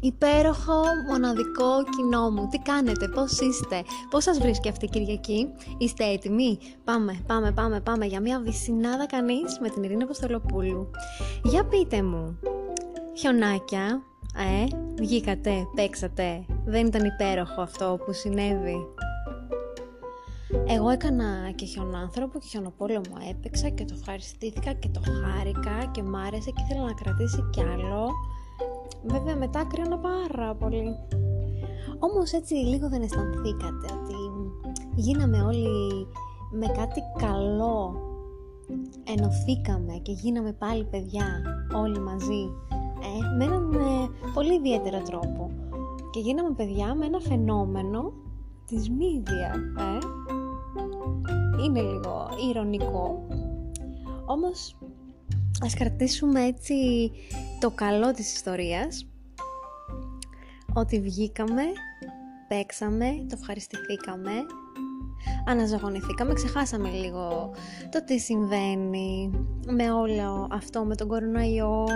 υπέροχο, μοναδικό κοινό μου. Τι κάνετε, πώς είστε, πώς σας βρίσκει αυτή η Κυριακή, είστε έτοιμοι; Πάμε, πάμε, πάμε, πάμε για μια βυσινάδα κανείς με την Ειρήνα Αποστολοπούλου. Για πείτε μου, χιονάκια, ε, βγήκατε, παίξατε, δεν ήταν υπέροχο αυτό που συνέβη; Εγώ έκανα και χιονάνθρωπο και χιονοπόλεμο έπαιξα και το ευχαριστήθηκα και το χάρηκα και μ' άρεσε και ήθελα να κρατήσει κι άλλο. Βέβαια μετά κρύωνα πάρα πολύ. Όμως έτσι λίγο δεν αισθανθήκατε ότι γίναμε όλοι με κάτι καλό. Ενωθήκαμε και γίναμε πάλι παιδιά όλοι μαζί. Ε, με έναν ε, πολύ ιδιαίτερο τρόπο. Και γίναμε παιδιά με ένα φαινόμενο της μύδια. Ε είναι λίγο ηρωνικό. Όμως ας κρατήσουμε έτσι το καλό της ιστορίας ότι βγήκαμε, παίξαμε, το ευχαριστηθήκαμε, αναζωογονηθήκαμε, ξεχάσαμε λίγο το τι συμβαίνει με όλο αυτό, με τον κορονοϊό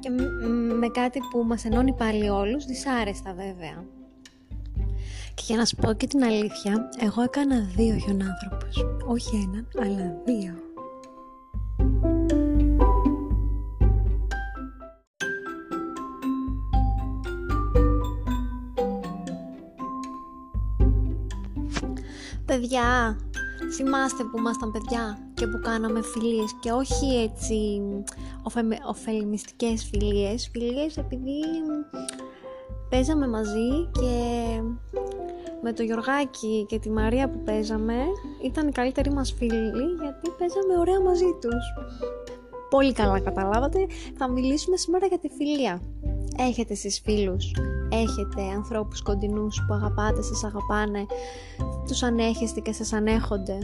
και με κάτι που μας ενώνει πάλι όλους, δυσάρεστα βέβαια. Και για να σου πω και την αλήθεια, εγώ έκανα δύο χιονάνθρωπους. Όχι έναν, αλλά δύο. Παιδιά, θυμάστε που ήμασταν παιδιά και που κάναμε φιλίες και όχι έτσι ωφελημιστικές φιλίες, φιλίες επειδή παίζαμε μαζί και με το Γιωργάκη και τη Μαρία που παίζαμε ήταν οι καλύτεροι μας φίλοι γιατί παίζαμε ωραία μαζί τους. Πολύ καλά καταλάβατε, θα μιλήσουμε σήμερα για τη φιλία. Έχετε εσείς φίλους, έχετε ανθρώπους κοντινούς που αγαπάτε, σας αγαπάνε, τους ανέχεστε και σας ανέχονται;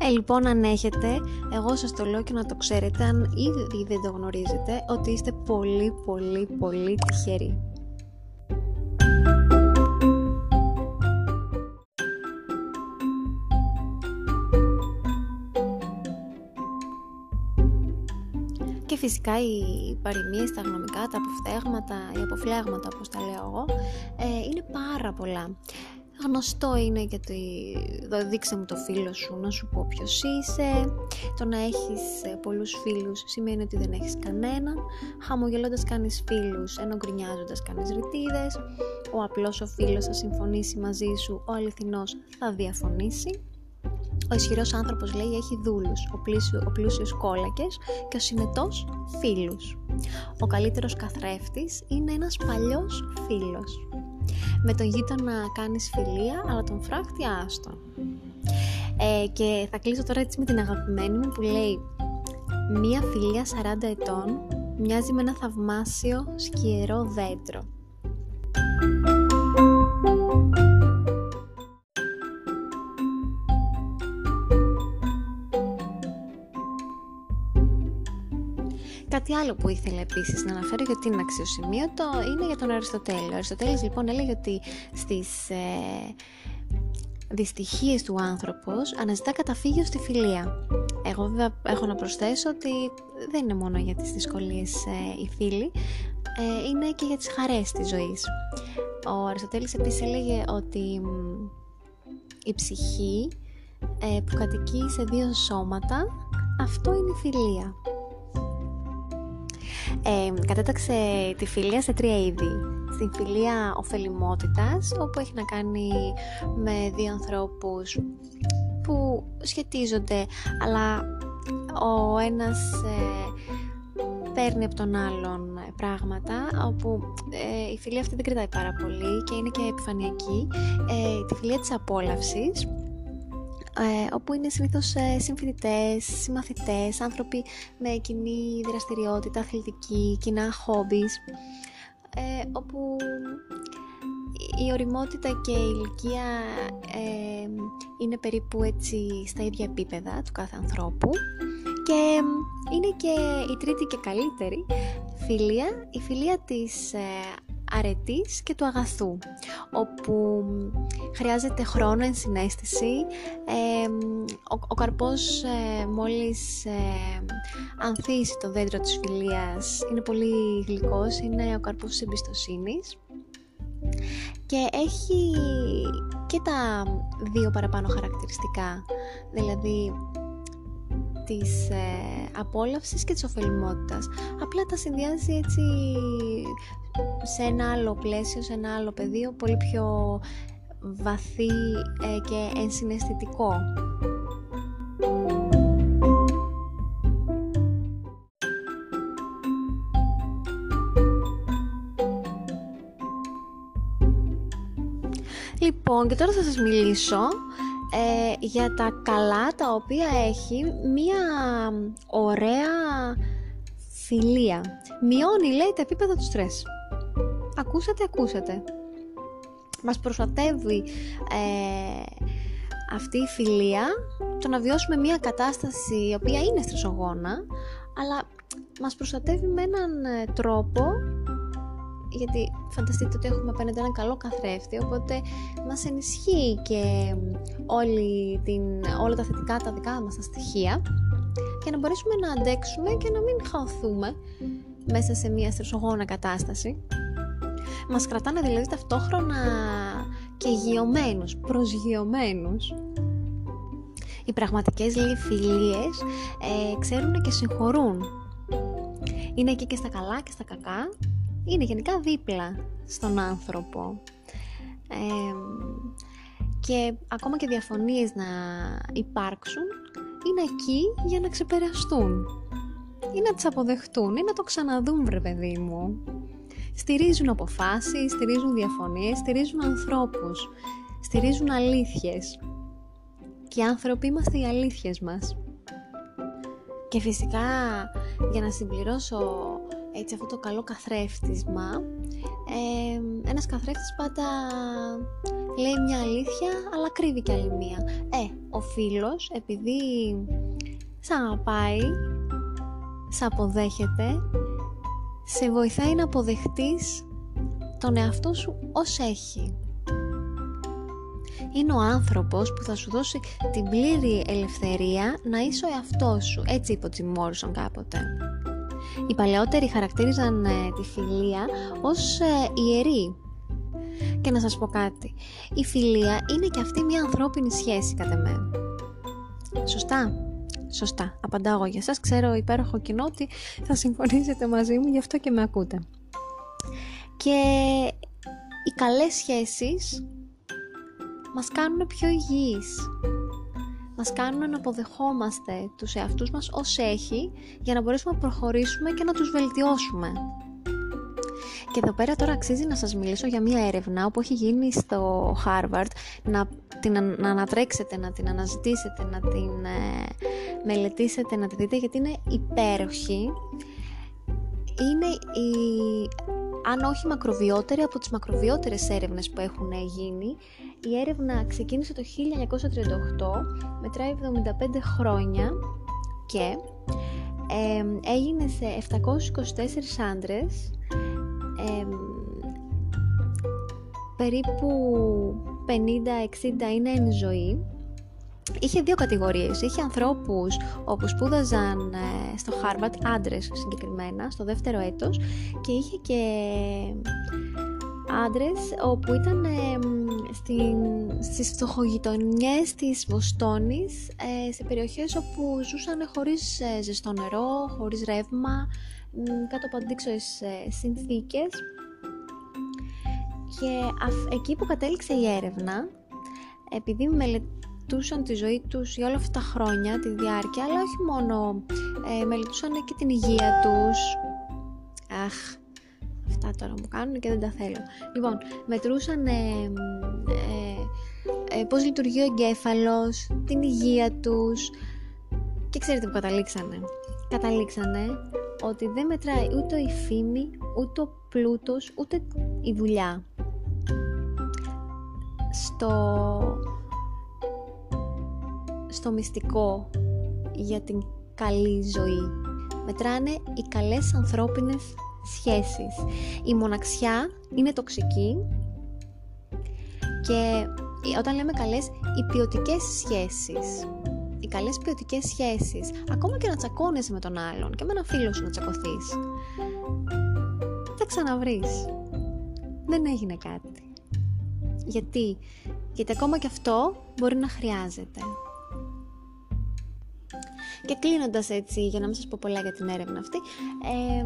Ε, λοιπόν, αν έχετε, εγώ σας το λέω και να το ξέρετε, αν ήδη δεν το γνωρίζετε, ότι είστε πολύ, πολύ, πολύ τυχεροί. Φυσικά οι παροιμίες, τα γνωμικά, τα αποφθέγματα, οι αποφλέγματα όπως τα λέω εγώ, ε, είναι πάρα πολλά. Γνωστό είναι γιατί δείξε μου το φίλο σου να σου πω ποιος είσαι. Το να έχεις ε, πολλούς φίλους σημαίνει ότι δεν έχεις κανέναν. Χαμογελώντας κάνεις φίλους ενώ γκρινιάζοντας κάνεις ρητίδες. Ο απλός ο φίλος θα συμφωνήσει μαζί σου, ο αληθινός θα διαφωνήσει ο ισχυρός άνθρωπος λέει έχει δούλους, ο, πλούσιο, ο πλούσιος κόλακες και ο συνετός φίλους. Ο καλύτερος καθρέφτης είναι ένας παλιός φίλος. Με τον γείτονα κάνεις φιλία, αλλά τον φράχτη άστον. Ε, και θα κλείσω τώρα έτσι με την αγαπημένη μου που λέει «Μία φιλία 40 ετών μοιάζει με ένα θαυμάσιο σκιερό δέντρο». Κάτι άλλο που ήθελα επίσης να αναφέρω γιατί είναι αξιοσημείωτο είναι για τον Αριστοτέλη. Ο Αριστοτέλης λοιπόν έλεγε ότι στις ε, δυστυχίες του άνθρωπος αναζητά καταφύγιο στη φιλία. Εγώ βέβαια έχω να προσθέσω ότι δεν είναι μόνο για τις δυσκολίες ε, οι φίλοι, ε, είναι και για τις χαρές της ζωής. Ο Αριστοτέλης επίσης έλεγε ότι η ψυχή ε, που κατοικεί σε δύο σώματα, αυτό είναι η φιλία ε, κατέταξε τη φιλία σε τρία είδη. Στην φιλία ωφελημότητας, όπου έχει να κάνει με δύο ανθρώπους που σχετίζονται, αλλά ο ένας ε, παίρνει από τον άλλον πράγματα, όπου ε, η φιλία αυτή δεν κρατάει πάρα πολύ και είναι και επιφανειακή. Ε, τη φιλία της απόλαυσης, ε, όπου είναι συνήθως ε, συμφοιτητές, συμμαθητές, άνθρωποι με κοινή δραστηριότητα, αθλητική, κοινά χόμπις, ε, όπου η οριμότητα και η ηλικία ε, είναι περίπου έτσι στα ίδια επίπεδα του κάθε ανθρώπου. Και είναι και η τρίτη και καλύτερη φιλία, η φιλία της αρετής και του αγαθού όπου χρειάζεται χρόνο, ενσυναίσθηση ο, ο καρπός ε, μόλις ε, ανθίσει το δέντρο της φιλίας είναι πολύ γλυκός, είναι ο καρπός της εμπιστοσύνης. Και έχει και τα δύο παραπάνω χαρακτηριστικά, δηλαδή της ε, απόλαυσης και της ωφελημότητας. Απλά τα συνδυάζει έτσι σε ένα άλλο πλαίσιο, σε ένα άλλο πεδίο, πολύ πιο βαθύ ε, και ενσυναισθητικό. Λοιπόν, και τώρα θα σας μιλήσω ε, για τα καλά τα οποία έχει μία ωραία φιλία. Μειώνει, λέει, τα επίπεδα του στρες. Ακούσατε, ακούσατε. Μας προστατεύει ε, αυτή η φιλία το να βιώσουμε μία κατάσταση η οποία είναι στρεσογόνα, αλλά μας προστατεύει με έναν ε, τρόπο γιατί φανταστείτε ότι έχουμε απέναντι έναν καλό καθρέφτη οπότε μας ενισχύει και όλη την, όλα τα θετικά τα δικά μας τα στοιχεία και να μπορέσουμε να αντέξουμε και να μην χαωθούμε μέσα σε μια στρεσογόνα κατάσταση. Μας κρατάνε δηλαδή ταυτόχρονα και γειωμένους, προσγειωμένους. Οι πραγματικές λέει φιλίες ε, ξέρουν και συγχωρούν. Είναι εκεί και στα καλά και στα κακά είναι γενικά δίπλα στον άνθρωπο. και ακόμα και διαφωνίες να υπάρξουν είναι εκεί για να ξεπεραστούν ή να τις αποδεχτούν ή να το ξαναδούν βρε παιδί μου. Στηρίζουν αποφάσεις, στηρίζουν διαφωνίες, στηρίζουν ανθρώπους στηρίζουν αλήθειες. Και οι άνθρωποι είμαστε οι αλήθειες μας. Και φυσικά για να συμπληρώσω έτσι αυτό το καλό καθρέφτισμα ε, ένας καθρέφτης πάντα λέει μια αλήθεια αλλά κρύβει και άλλη μία. Ε, ο φίλος επειδή σ' αγαπάει σ' αποδέχεται σε βοηθάει να αποδεχτείς τον εαυτό σου ως έχει. Είναι ο άνθρωπος που θα σου δώσει την πλήρη ελευθερία να είσαι ο εαυτός σου. Έτσι είπε ο Τζιμ κάποτε οι παλαιότεροι χαρακτήριζαν ε, τη φιλία ως ε, ιερή. Και να σας πω κάτι, η φιλία είναι και αυτή μια ανθρώπινη σχέση κατά με. Σωστά, σωστά, απαντάω εγώ για σας, ξέρω υπέροχο κοινό ότι θα συμφωνήσετε μαζί μου, γι' αυτό και με ακούτε. Και οι καλές σχέσεις μας κάνουν πιο υγιείς μας κάνουν να αποδεχόμαστε τους εαυτούς μας ως έχει για να μπορέσουμε να προχωρήσουμε και να τους βελτιώσουμε. Και εδώ πέρα τώρα αξίζει να σας μιλήσω για μια έρευνα που έχει γίνει στο Harvard να την να ανατρέξετε, να την αναζητήσετε, να την ε, μελετήσετε, να τη δείτε γιατί είναι υπέροχη. Είναι η, αν όχι μακροβιότερη από τις μακροβιότερες έρευνες που έχουν γίνει η έρευνα ξεκίνησε το 1938, μετράει 75 χρόνια και έγινε σε 724 άντρες, περίπου 50-60 είναι εν ζωή. Είχε δύο κατηγορίες. Είχε ανθρώπους όπου σπούδαζαν ε, στο Harvard, άντρες συγκεκριμένα, στο δεύτερο έτος και είχε και άντρες όπου ήταν ε, στην, στις φτωχογειτονιές της Βοστόνης ε, σε περιοχές όπου ζούσαν χωρίς ε, ζεστό νερό, χωρίς ρεύμα κάτω από αντίξωες ε, συνθήκες και εκεί που κατέληξε η έρευνα επειδή μελετούσαν τη ζωή τους για όλα αυτά τα χρόνια, τη διάρκεια αλλά όχι μόνο ε, μελετούσαν και την υγεία τους αχ αυτά τώρα μου κάνουν και δεν τα θέλω. Λοιπόν, μετρούσαν ε, ε, ε, πώς λειτουργεί ο εγκέφαλος, την υγεία τους και ξέρετε που καταλήξανε. Καταλήξανε ότι δεν μετράει ούτε η φήμη, ούτε ο πλούτος, ούτε η δουλειά. Στο, στο μυστικό για την καλή ζωή. Μετράνε οι καλές ανθρώπινες σχέσεις. Η μοναξιά είναι τοξική και όταν λέμε καλές, οι ποιοτικές σχέσεις οι καλές ποιοτικές σχέσεις, ακόμα και να τσακώνεσαι με τον άλλον και με ένα φίλο σου να τσακωθείς, θα ξαναβρεις. Δεν έγινε κάτι. Γιατί, γιατί ακόμα και αυτό μπορεί να χρειάζεται. Και κλείνοντας έτσι, για να μην σας πω πολλά για την έρευνα αυτή, ε,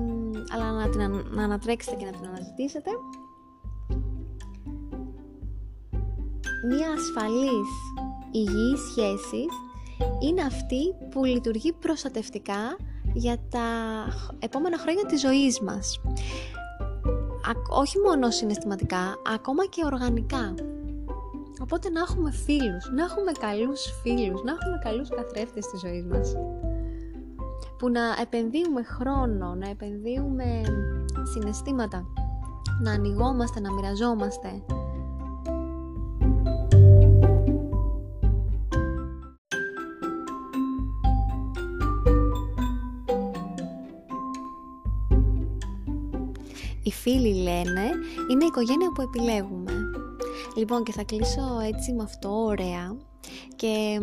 αλλά να την να ανατρέξετε και να την αναζητήσετε, μία ασφαλής υγιής σχέσης είναι αυτή που λειτουργεί προστατευτικά για τα επόμενα χρόνια της ζωής μας. Όχι μόνο συναισθηματικά, ακόμα και οργανικά. Οπότε να έχουμε φίλους, να έχουμε καλούς φίλους, να έχουμε καλούς καθρέφτες στη ζωή μας. Που να επενδύουμε χρόνο, να επενδύουμε συναισθήματα, να ανοιγόμαστε, να μοιραζόμαστε. Οι φίλοι λένε είναι η οικογένεια που επιλέγουμε. Λοιπόν και θα κλείσω έτσι με αυτό ωραία. Και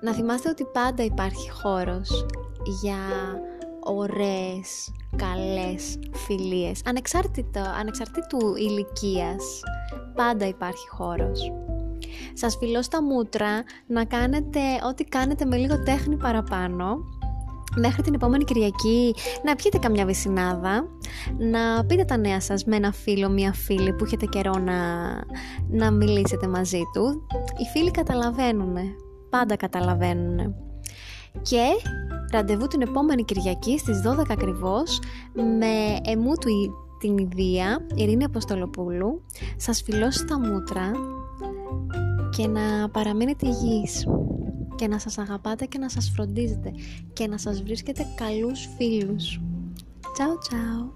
να θυμάστε ότι πάντα υπάρχει χώρος για ωραίες, καλές φιλίες. Ανεξάρτητα, ανεξαρτήτου ηλικίας πάντα υπάρχει χώρος. Σας φιλώ στα μούτρα να κάνετε ό,τι κάνετε με λίγο τέχνη παραπάνω μέχρι την επόμενη Κυριακή να πιείτε καμιά βυσινάδα, να πείτε τα νέα σας με ένα φίλο, μια φίλη που έχετε καιρό να, να μιλήσετε μαζί του. Οι φίλοι καταλαβαίνουν, πάντα καταλαβαίνουν. Και ραντεβού την επόμενη Κυριακή στις 12 ακριβώς με εμού του την Ιδία, Ειρήνη Αποστολοπούλου. Σας φιλώ στα μούτρα και να παραμείνετε υγιείς και να σας αγαπάτε και να σας φροντίζετε και να σας βρίσκετε καλούς φίλους. Τσάου τσάου!